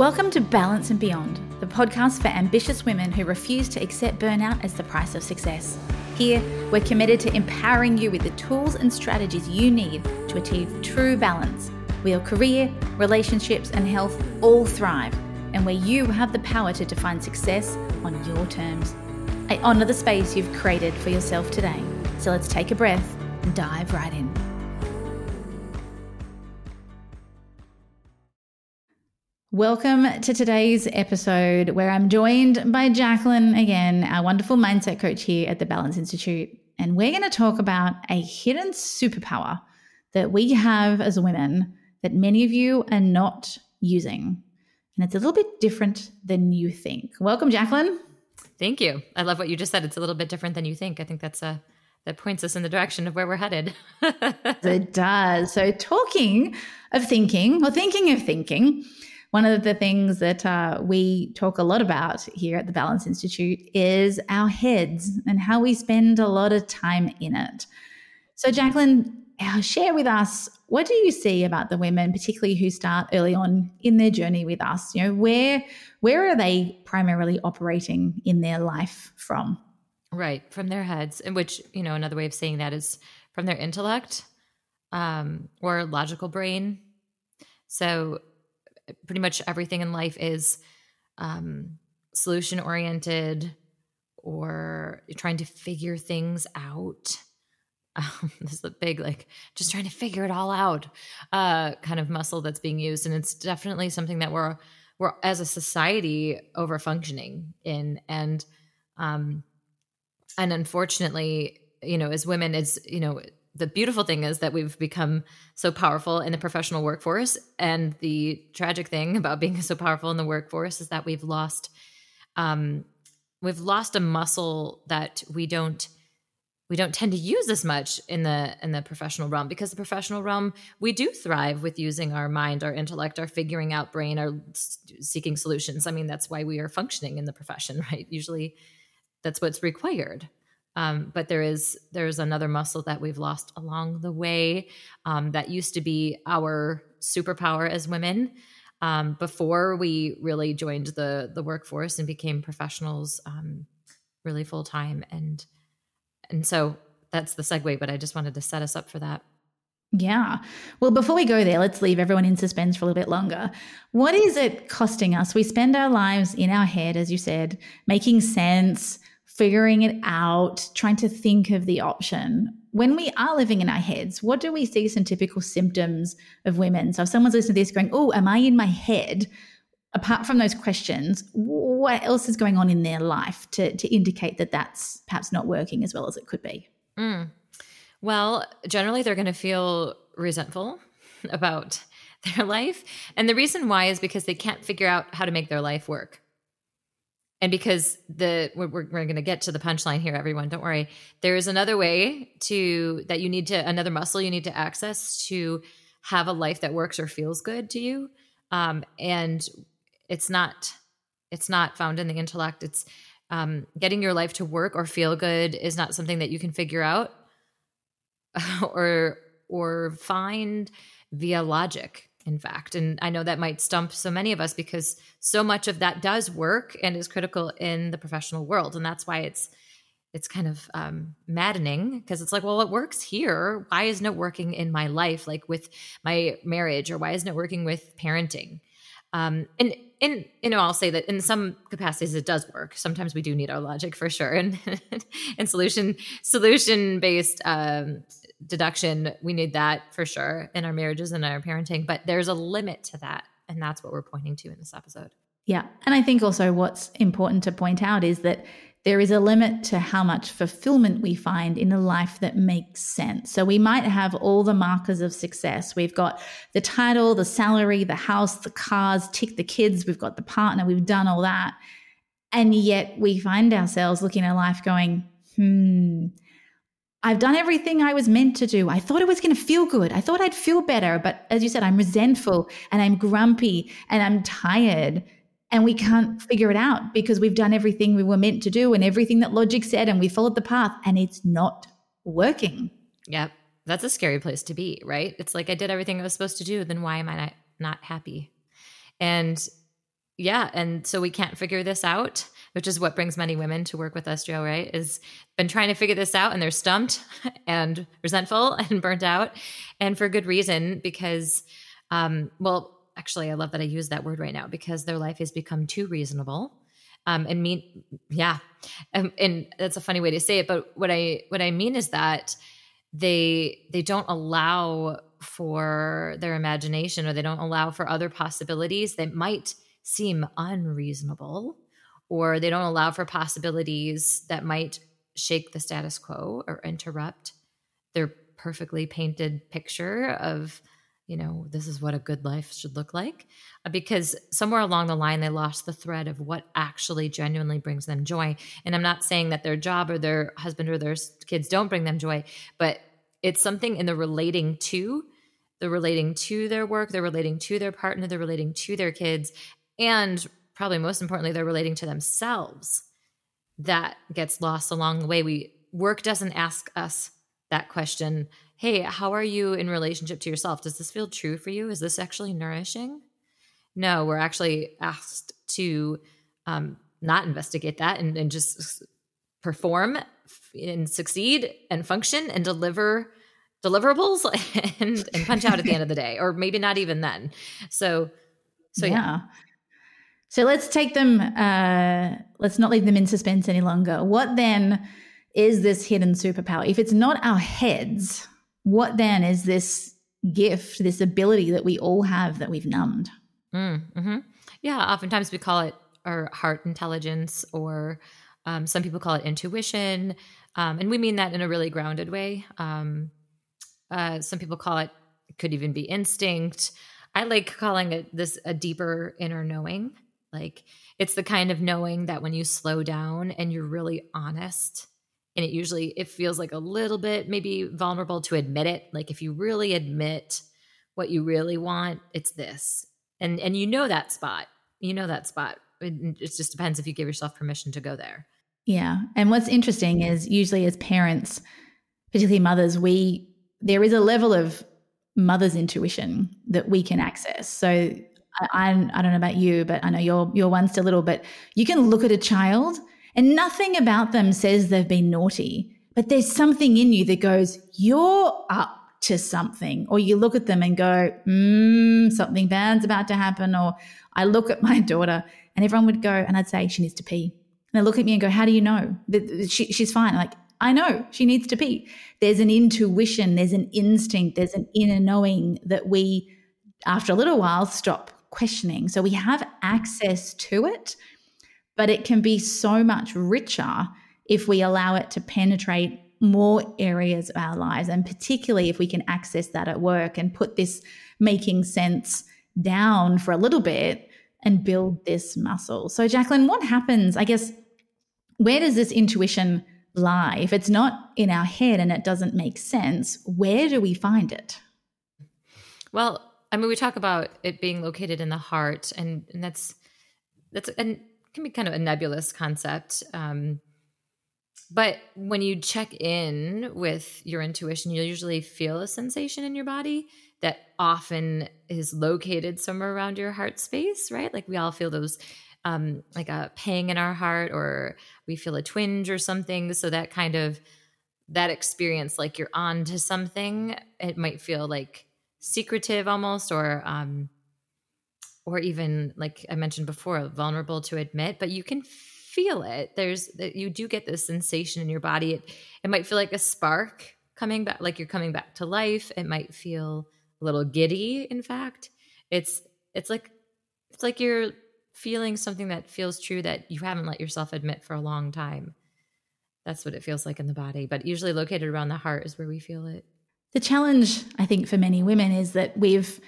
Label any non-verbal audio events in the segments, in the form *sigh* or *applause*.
Welcome to Balance and Beyond, the podcast for ambitious women who refuse to accept burnout as the price of success. Here, we're committed to empowering you with the tools and strategies you need to achieve true balance, where your career, relationships, and health all thrive, and where you have the power to define success on your terms. I honour the space you've created for yourself today. So let's take a breath and dive right in. Welcome to today's episode where I'm joined by Jaclyn again, our wonderful mindset coach here at the Balance Institute. And we're going to talk about a hidden superpower that we have as women that many of you are not using. And it's a little bit different than you think. Welcome, Jaclyn. Thank you. I love what you just said. It's a little bit different than you think. I think that's a that points us in the direction of where we're headed. *laughs* it does. So, talking of thinking, or thinking of thinking, one of the things that uh, we talk a lot about here at the Balance Institute is our heads and how we spend a lot of time in it. So, Jaclyn, uh, share with us what do you see about the women, particularly who start early on in their journey with us? You know, where where are they primarily operating in their life from? Right, from their heads, and which you know another way of saying that is from their intellect um, or logical brain. So pretty much everything in life is um, solution oriented or trying to figure things out. *laughs* Um, this is a big, like, just trying to figure it all out uh, kind of muscle that's being used. And it's definitely something that we're, we're as a society over functioning in. And, um, and unfortunately, you know, as women, as, you know, the beautiful thing is that we've become so powerful in the professional workforce. And the tragic thing about being so powerful in the workforce is that we've lost um, we've lost a muscle that we don't we don't tend to use as much in the in the professional realm because the professional realm we do thrive with using our mind our intellect our figuring out brain our seeking solutions. I mean that's why we are functioning in the profession *laughs* right? Usually that's what's required um, but there is there's another muscle that we've lost along the way um, that used to be our superpower as women um, before we really joined the the workforce and became professionals um, really full time and and so that's the segue but i just wanted to set us up for that yeah. Well, before we go there, let's leave everyone in suspense for a little bit longer. What is it costing us? We spend our lives in our head, as you said, making sense, figuring it out, trying to think of the option. When we are living in our heads, what do we see some typical symptoms of women? So if someone's listening to this going, oh, am I in my head? Apart from those questions, what else is going on in their life to, to indicate that that's perhaps not working as well as it could be? Mm. Well, generally, they're going to feel resentful *laughs* about their life. And the reason why is because they can't figure out how to make their life work and because the we're, we're going to get to the punchline here everyone don't worry. There is another way to that you need to another muscle you need to access to have a life that works or feels good to you. Um, and it's not it's not found in the intellect. It's um, getting your life to work or feel good is not something that you can figure out *laughs* or or find via logic in fact. And I know that might stump so many of us because so much of that does work and is critical in the professional world. And that's why it's it's kind of um, maddening because it's like, well, it works here. Why isn't it working in my life, like with my marriage, or why isn't it working with parenting? Um, and in you know, I'll say that in some capacities it does work. Sometimes we do need our logic for sure, and *laughs* and solution solution based um, deduction we need that for sure in our marriages and our parenting but there's a limit to that and that's what we're pointing to in this episode yeah and i think also what's important to point out is that there is a limit to how much fulfillment we find in a life that makes sense. So we might have all the markers of success. We've got the title, the salary, the house, the cars, tick the kids, we've got the partner, we've done all that. And yet we find ourselves looking at life going, hmm, I've done everything I was meant to do. I thought it was going to feel good. I thought I'd feel better. But as you said, I'm resentful and I'm grumpy and I'm tired. And we can't figure it out because we've done everything we were meant to do and everything that logic said and we followed the path and it's not working. Yep. That's a scary place to be, right? It's like I did everything I was supposed to do. Then why am I not, not happy? And yeah, and so we can't figure this out, which is what brings many women to work with us, Joe, right? Is been trying to figure this out and they're stumped *laughs* and resentful *laughs* and burnt out. And for good reason, because um, well, actually I love that I use that word right now because their life has become too reasonable. Um, and mean yeah. Um, and that's a funny way to say it, but what I what I mean is that they they don't allow for their imagination or they don't allow for other possibilities that might seem unreasonable or they don't allow for possibilities that might shake the status quo or interrupt their perfectly painted picture of you know this is what a good life should look like. Uh, because somewhere along the line they lost the thread of what actually genuinely brings them joy. And i'm not saying that their job or their husband or their kids don't bring them joy but it's something in the relating to they're relating to their work they're relating to their partner they're relating to their kids and probably most importantly they're relating to themselves that gets lost along the way. We work doesn't ask us that question hey how are you in relationship to yourself? Does this feel true for you? Is this actually nourishing? No we're actually asked to um, not investigate that and, and just perform and succeed and function and deliver deliverables *laughs* and, and punch out at the end of the day or maybe not even then. So so yeah. yeah. So let's take them, uh, let's not leave them in suspense any longer. What then is this hidden superpower? If it's not our heads, what then is this gift, this ability that we all have that we've numbed? Mm, hmm Yeah, oftentimes we call it our heart intelligence, or um, some people call it intuition. Um, and we mean that in a really grounded way. Um, uh, some people call it, could even be instinct. I like calling it this a deeper inner knowing. Like it's the kind of knowing that when you slow down and you're really honest, and it usually it feels like a little bit maybe vulnerable to admit it. Like if you really admit what you really want, it's this. And and you know that spot. You know that spot. It, it just depends if you give yourself permission to go there. Yeah. And what's interesting is usually as parents, particularly mothers, we there is a level of mother's intuition that we can access. So I, I don't know about you, but I know your your one's still little, but you can look at a child and nothing about them says they've been naughty, but there's something in you that goes, you're up to something. Or you look at them and go, mm, something bad's about to happen. Or I look at *laughs* my daughter and everyone would go, and I'd say, she needs to pee. And they look at me and go, how do you know? She, she's fine. Like, I know she needs to pee. There's an intuition, there's an instinct, there's an inner knowing that we, after a little while, stop questioning. So we have access to it, but it can be so much richer if we allow it to penetrate more areas of our lives. And particularly if we can access that at work and put this making sense down for a little bit and build this muscle. So, Jaclyn, what happens? I guess, where does this intuition lie? If it's not in our head and it doesn't make sense, where do we find it? Well, I mean, we talk about it being located in the heart, and, and that's that's and can be kind of a nebulous concept. Um, but when you check in with your intuition, you'll usually feel a sensation in your body that often is located somewhere around your heart space, right? Like we all feel those um, like a pang in our heart, or we feel a twinge or something. So that kind of that experience, like you're on to something, it might feel like secretive almost or um or even like i mentioned before vulnerable to admit but you can feel it. There's that you do get this sensation in your body. It, it might feel like a spark coming back like you're coming back to life. It might feel a little giddy in fact. It's it's like it's like you're feeling something that feels true that you haven't let yourself admit for a long time. That's what it feels like in the body but usually located around the heart is where we feel it the challenge, I think, for many women is that we've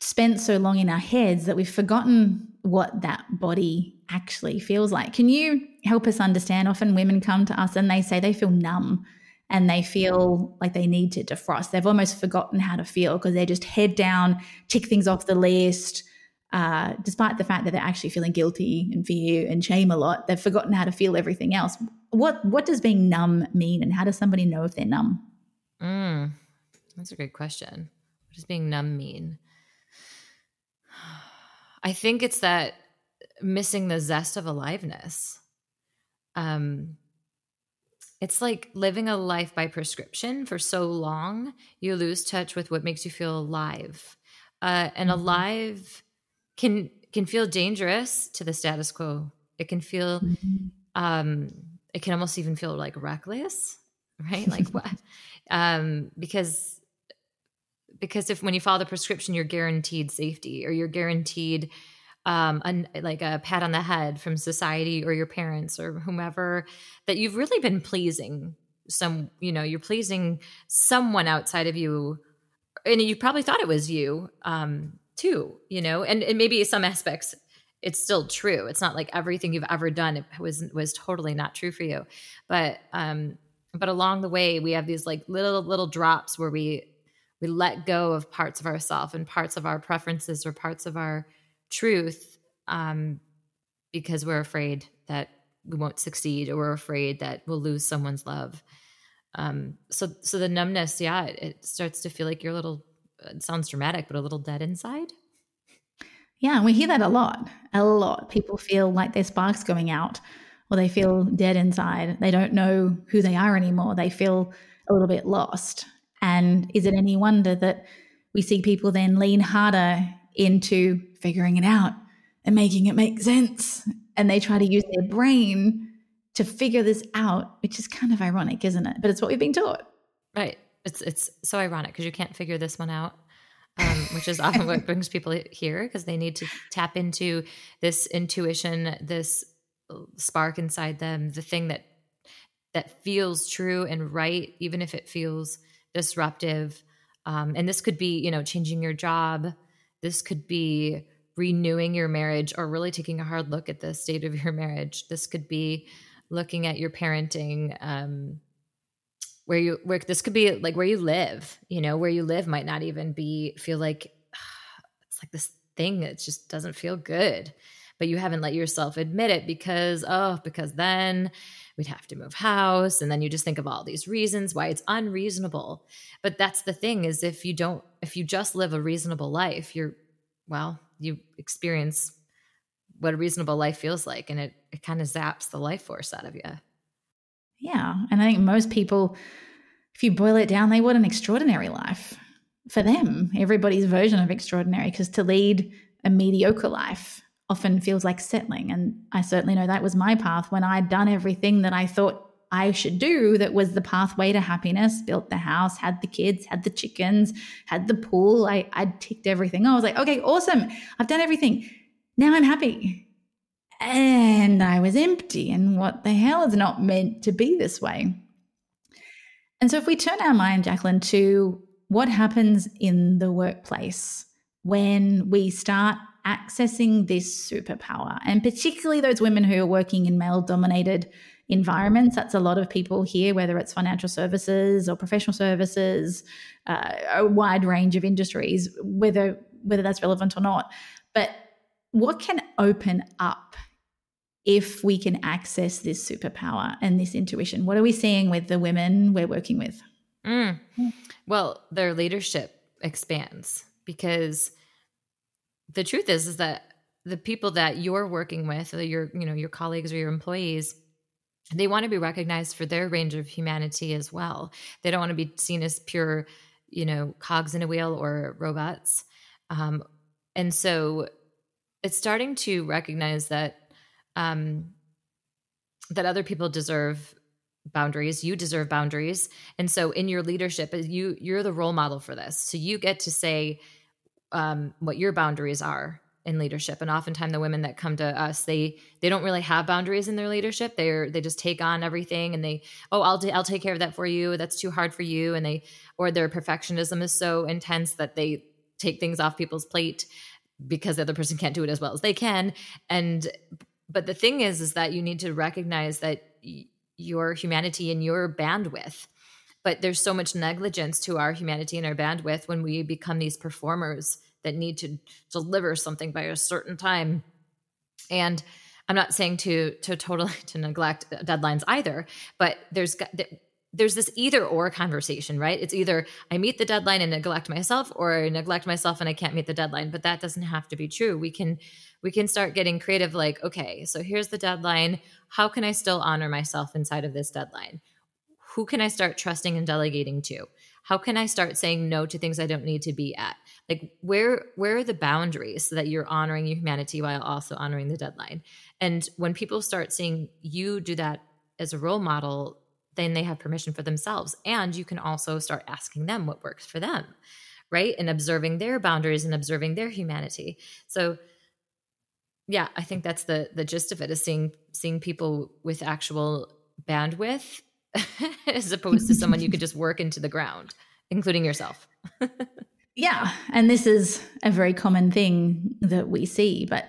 spent so long in our heads that we've forgotten what that body actually feels like. Can you help us understand? Often women come to us and they say they feel numb and they feel like they need to defrost. They've almost forgotten how to feel because they're just head down, tick things off the list. Uh, despite the fact that they're actually feeling guilty and fear and shame a lot, they've forgotten how to feel everything else. What what does being numb mean, and how does somebody know if they're numb? Mm, that's a great question. What does being numb mean? I think it's that missing the zest of aliveness. Um, it's like living a life by prescription for so long, you lose touch with what makes you feel alive. Uh, and mm-hmm. alive can can feel dangerous to the status quo. It can feel, mm-hmm. um, it can almost even feel like reckless, right? Like what? *laughs* um, because because if when you follow the prescription, you're guaranteed safety or you're guaranteed um, a, like a pat on the head from society or your parents or whomever that you've really been pleasing some you know you're pleasing someone outside of you and you probably thought it was you um too you know and, and maybe some aspects it's still true it's not like everything you've ever done was was totally not true for you but um but along the way we have these like little little drops where we we let go of parts of ourself and parts of our preferences or parts of our truth um, because we're afraid that we won't succeed or we're afraid that we'll lose someone's love. Um, so, so the numbness, yeah, it, it starts to feel like you're a little. It sounds dramatic, but a little dead inside. Yeah, we hear that a lot. A lot. People feel like their sparks going out, or they feel dead inside. They don't know who they are anymore. They feel a little bit lost. And is it any wonder that we see people then lean harder into figuring it out and making it make sense. And they try to use their brain to figure this out, which is kind of ironic, isn't it? But it's what we've been taught. Right. It's it's so ironic because you can't figure this one out. Um, which is *laughs* often what brings people here because they need to tap into this intuition, this spark inside them, the thing that that feels true and right, even if it feels disruptive. Um, and this could be, you know, changing your job, this could be renewing your marriage or really taking a hard look at the state of your *laughs* marriage. This could be looking at your parenting, um, where you where this could be like where you live. You know, where you live might not even be feel like *sighs* it's like this thing that just doesn't feel good, but you haven't let yourself admit it because oh, because then we'd have to move house. And then you just think of all these reasons why it's unreasonable. But that's the thing is if you don't if you just live a reasonable life you're well you experience what a reasonable life feels like and it, it kind of zaps the life force out of you yeah. And i think most people if you boil it down they want an extraordinary life for them everybody's version of extraordinary because to lead a mediocre life often feels like settling. And I certainly know that was my path when I'd done everything that I thought I should do that was the pathway to happiness, built the house, had the kids, had the chickens, had the pool. I, I'd ticked everything. I was like, okay, awesome. I've done everything. Now I'm happy. And I was empty. And what the hell is not meant to be this way? And so if we turn our mind, Jaclyn, to what happens in the workplace when we start accessing this superpower, and particularly those women who are working in male dominated environments. That's a lot of people here, whether it's financial services or professional services, uh, a wide range of industries, whether whether that's relevant or not. But what can open up if we can access this superpower and this intuition? What are we seeing with the women we're working with? Mm. Well, their leadership expands because the truth is is that the people that you're working with, your you know your colleagues or your employees, they want to be recognized for their range of humanity as well. They don't want to be seen as pure, you know, cogs in a wheel or robots. Um, and so it's starting to recognize that um, that other people deserve boundaries you deserve boundaries and so in your leadership you you're the role model for this so you get to say um, what your boundaries are in leadership. And oftentimes the women that come to us they they don't really have boundaries in their leadership. They're they just take on everything and they oh i'll i'll take care of that for you. That's too hard for you. And they or their perfectionism is so intense that they take things off people's plate because the other person can't do it as well as they can. And but the thing is is that you need to recognize that y- your humanity and your bandwidth but there's so much negligence to our humanity and our bandwidth when we become these performers that need to deliver something by a certain time and i'm not saying to to totally *laughs* to neglect deadlines either but there's there's this either or conversation, right? It's either I meet the deadline and neglect myself or I neglect myself and I can't meet the deadline, but that doesn't have to be true. We can we can start getting creative like, okay, so here's the deadline. How can I still honor myself inside of this deadline? Who can I start trusting and delegating to? How can I start saying no to things I don't need to be at? Like where where are the boundaries so that you're honoring your humanity while also honoring the deadline? And when people start seeing you do that as a role model, then they have permission for themselves. And you can also start asking them what works for them, right? And observing their boundaries and observing their humanity. So yeah, I think that's the the gist of it is seeing seeing people with actual bandwidth *laughs* as opposed to someone you could just work into the ground, including yourself. *laughs* yeah, and this is a very common thing that we see. But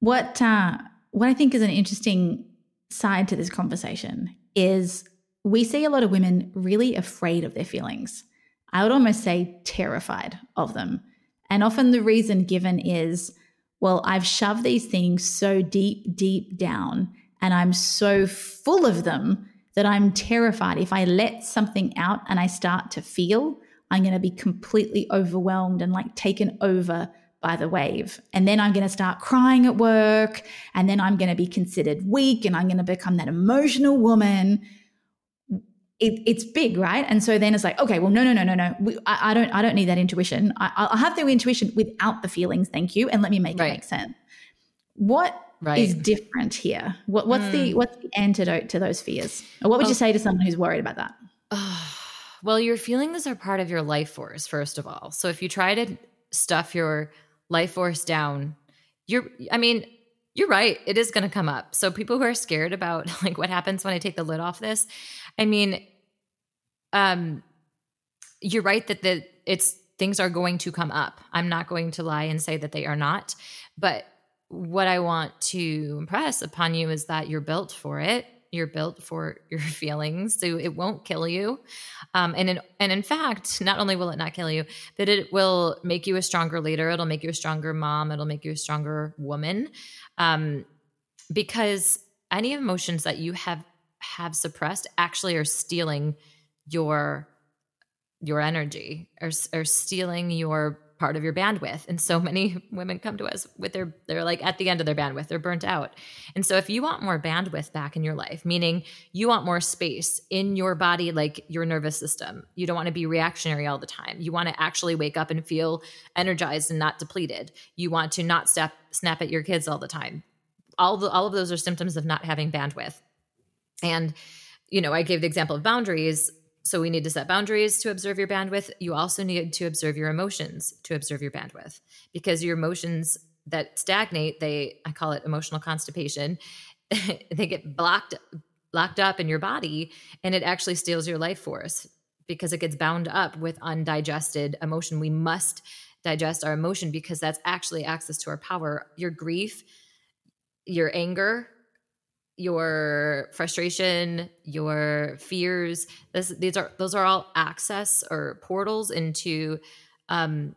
what uh, what I think is an interesting side to this conversation is we see a lot of women really afraid of their feelings. I would almost say terrified of them. And often the reason given is, well, I've shoved these things so deep, deep down, and I'm so full of them that I'm terrified. If I let something out and I start to feel, I'm going to be completely overwhelmed and like taken over by the wave. And then I'm going to start crying at work. And then I'm going to be considered weak and I'm going to become that emotional woman it, it's big, right? And so then it's like, okay, well, no, no, no, no, no. We, I, I, don't, I don't need that intuition. I, will have the intuition without the feelings. Thank you, and let me make right. it make sense. What right. is different here? What, what's mm. the what's the antidote to those fears? Or what would oh. you say to someone who's worried about that? *sighs* well, your feelings are part of your life force, first of all. So if you try to stuff your life force down, you're, I mean, you're right. It is going to come up. So people who are scared about *laughs* like what happens when I take the lid off this, I mean, um, you're right that the it's things are going to come up. I'm not going to lie and say that they are not, but what I want to impress upon you is that you're built for it. You're built for *laughs* your feelings, so it won't kill you. Um, and in, and in fact, not only will it not kill you, but it will make you a stronger leader. It'll make you a stronger mom. It'll make you a stronger woman, um, because any emotions that you have have suppressed actually are stealing your your energy or, or stealing your part of your bandwidth. And so many *laughs* women come to us with their they're like at the end of their bandwidth they're burnt out. And so if you want more bandwidth back in your life meaning you want more space in your body like your nervous system you don't want to be reactionary all the time. You want to actually wake up and feel energized and not depleted. You want to not step snap at your kids all the time. All the all of those are symptoms of not having bandwidth. And, you know, I gave the example of boundaries. So we need to set boundaries to observe your bandwidth. You also need to observe your emotions to observe your bandwidth because your emotions that stagnate, they, I call it emotional constipation, *laughs* they get blocked, locked up in your body and it actually steals your life force because it gets bound up with undigested emotion. We must digest our emotion because that's actually access to our power. Your grief, your anger, your frustration, your fears. This, these are those are all access or portals into um,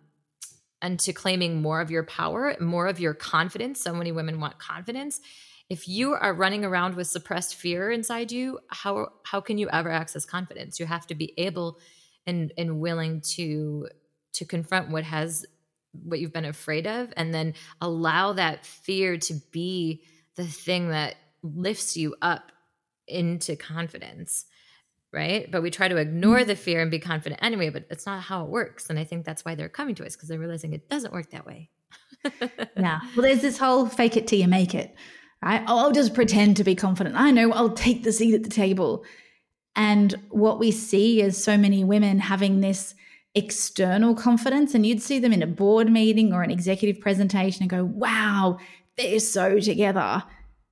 into claiming more of your power, more of your confidence. So many women want confidence. If you are running around with suppressed fear inside you, how how can you ever access confidence? You have to be able and and willing to to confront what has what you've been afraid of and then allow that fear to be the thing that lifts you up into confidence right? But we try to ignore mm-hmm. the fear and be confident anyway but it's not how it works. And i think that's why they're coming to us because they're realizing it doesn't work that way. Yeah. *laughs* Well there's this whole fake it till you make it right? Oh, i'll just pretend to be confident. I know i'll take the seat at the table. And what we see is so many women having this external confidence and you'd see them in a board meeting or an executive presentation and go wow they're so together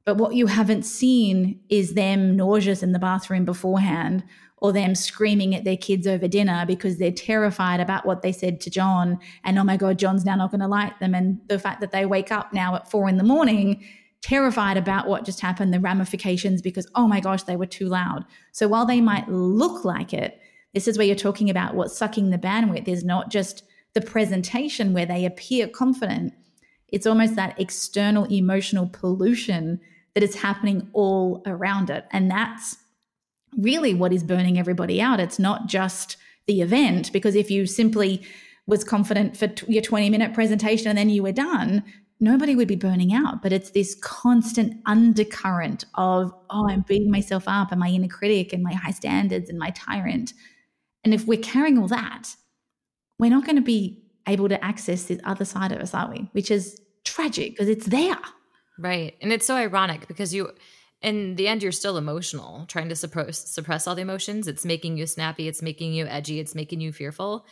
but what you haven't seen is them nauseous in the bathroom beforehand or them screaming at their kids over dinner because they're terrified about what they said to John. And oh my God, John's now not going to like them. And the fact that they wake up now at four in the morning, terrified about what just happened, the ramifications because, oh my gosh, they were too loud. So while they might look like it, this is where you're talking about what's sucking the bandwidth is not just the presentation where they appear confident. It's almost that external emotional pollution that is happening all around it. And that's really what is burning everybody out. It's not just the event, because if you simply was confident for t- your 20 minute presentation and then you were done, nobody would be burning out. But it's this constant undercurrent of, oh, I'm beating myself up and my inner critic and my high standards and my tyrant. And if we're carrying all that, we're not going to be able to access this other side of us, are we? Which is tragic because it's there. Right. And it's so ironic because you, in the end, you're still emotional, trying to suppress, suppress all the emotions. It's making you snappy, it's making you edgy, it's making you fearful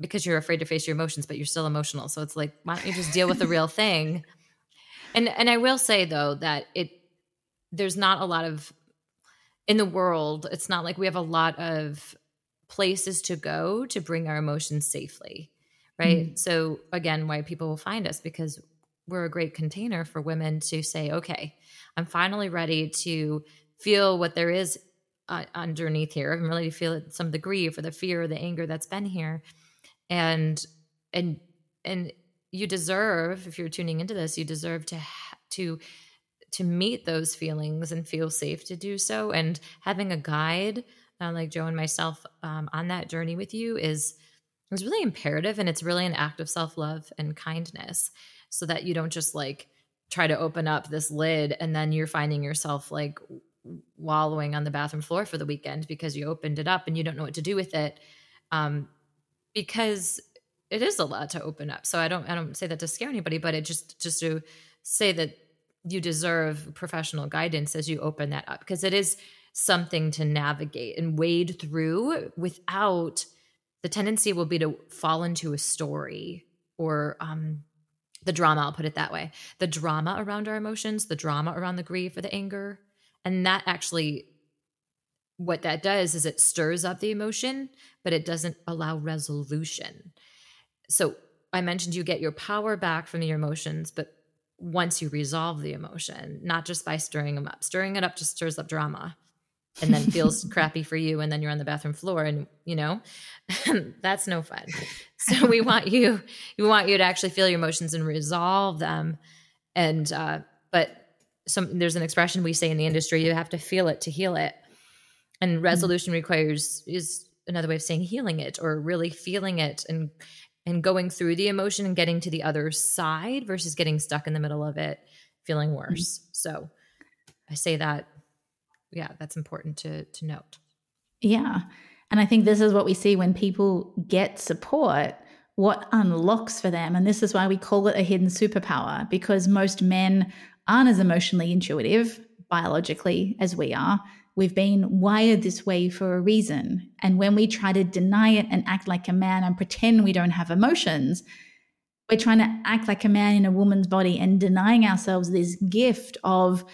because you're afraid to face your emotions, but you're still emotional. So it's like, why don't you just deal with the real thing? *laughs* And and I will say though that it there's not a lot of in the world, it's not like we have a lot of places to go to bring our emotions safely. Right. Mm-hmm. So again, why people will find us because we're a great container for women to say, okay, I'm finally ready to feel what there is uh, underneath here. I'm to feel some of the grief or the fear or the anger that's been here. And and and you deserve if you're tuning into this you deserve to to to meet those feelings and feel safe to do so. And having a guide uh, like joe and myself um, on that journey with you is is really imperative and it's really an act of self-love and kindness so that you don't just like try to open up this lid and then you're finding yourself like wallowing on the bathroom floor for the weekend because you opened it up and you don't know what to do with it um, because it is a lot to open up. So I don't I don't say that to scare anybody, but it just just to say that you deserve professional guidance as you open that up because it is something to navigate and wade through without the tendency will be to fall into a story or um the drama i'll put it that way the drama around our emotions the drama around the grief or the anger and that actually what that does is it stirs up the emotion, but it doesn't allow resolution. So I mentioned you get your power back from your emotions, but once you resolve the emotion, not just by stirring them up. Stirring it up just stirs up drama and then *laughs* feels crappy for you and then you're on the bathroom floor and you know *laughs* that's no fun so we *laughs* want you we want you to actually feel your emotions and resolve them and uh but some there's an expression we say in the industry you have to feel it to heal it and mm-hmm. resolution requires is another way of saying healing it or really feeling it and and going through the emotion and getting to the other side versus getting stuck in the middle of it feeling worse mm-hmm. so i say that yeah that's important to to note. Yeah. And i think this is what we see when people get support what unlocks for them and this is why we call it a hidden superpower because most men aren't as emotionally intuitive biologically as we are. We've been wired this way for a reason. And when we try to deny it and act like a man and pretend we don't have emotions, we're trying to act like a man in a woman's body and denying ourselves this gift of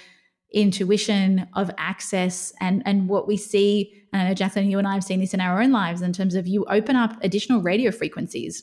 intuition, of access, and, and what we see. And I know, Jaclyn, you and I have seen this in our own lives in terms of you open up additional radio frequencies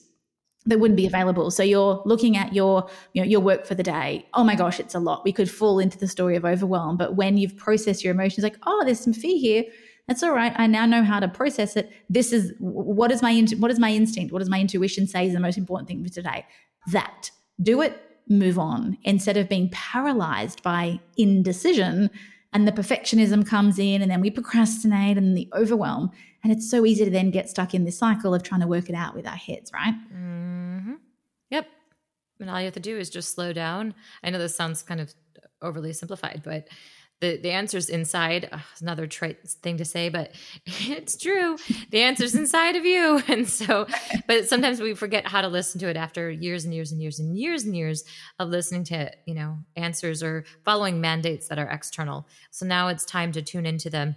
that wouldn't be available. So you're looking at your you know, your work for the day. Oh my gosh, it's a lot. We could fall into the story of overwhelm. But when you've processed your emotions, like, oh, there's some fear here. That's all right. I now know how to process it. This is what is my what is my instinct? What does my intuition say is the most important thing for today? That do it, move on. Instead of being paralyzed by indecision and the perfectionism comes in and then we procrastinate and the overwhelm and it's so easy to then get stuck in this cycle of trying to work it out with our heads right? Mm-hmm. yep. And all you have to do is just slow down. I know this sounds kind of overly simplified but the the answer's inside oh, another trite thing to say but *laughs* it's true. The answer's inside of you. *laughs* And so but sometimes we forget how to listen to it after years and years and years and years and years of listening to you know answers or following mandates that are external. So now it's time to tune into them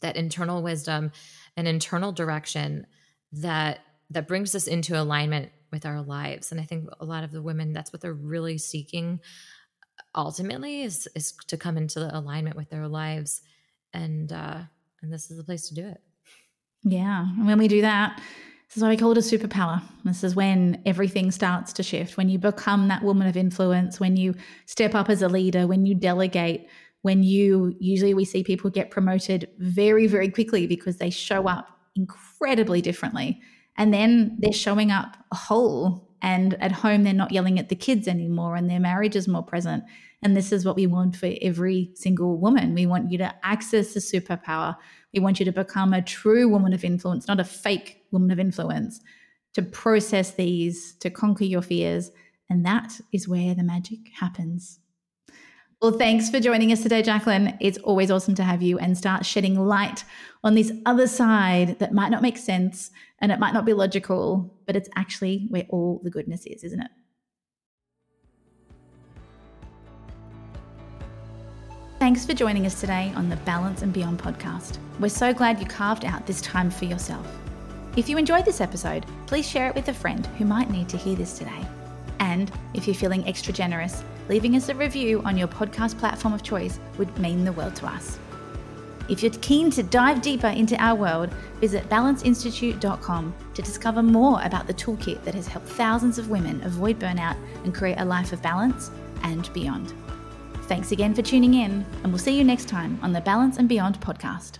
that internal wisdom and internal direction that that brings us into alignment with our lives. And i think a lot of the women that's what they're really seeking ultimately is is to come into alignment with their lives and uh and this is the place to do it. Yeah and when we do that this is why we call it a superpower. This is when everything starts to shift. When you become that woman of influence when you step up as a leader when you delegate when you usually we see people get promoted very very quickly because they show up incredibly differently. And then they're showing up whole And at home, they're not yelling at the kids anymore and their marriage is more present. And this is what we want for every single woman. We want you to access the superpower. We want you to become a true woman of influence, not a fake woman of influence, to process these, to conquer your fears. And that is where the magic happens. Well, thanks for joining us today, Jaclyn. It's always awesome to have you and start shedding light on this other side that might not make sense and it might not be logical, but it's actually where all the goodness is, isn't it? Thanks for joining us today on the Balance and Beyond podcast. We're so glad you carved out this time for yourself. If you enjoyed this episode, please share it with a friend who might need to hear this today. And if you're feeling extra generous, leaving us a review on your podcast platform of choice would mean the world to us. If you're keen to dive deeper into our world, visit balanceinstitute.com to discover more about the toolkit that has helped thousands of women avoid burnout and create a life of balance and beyond. Thanks again for tuning in, and we'll see you next time on the Balance and Beyond podcast.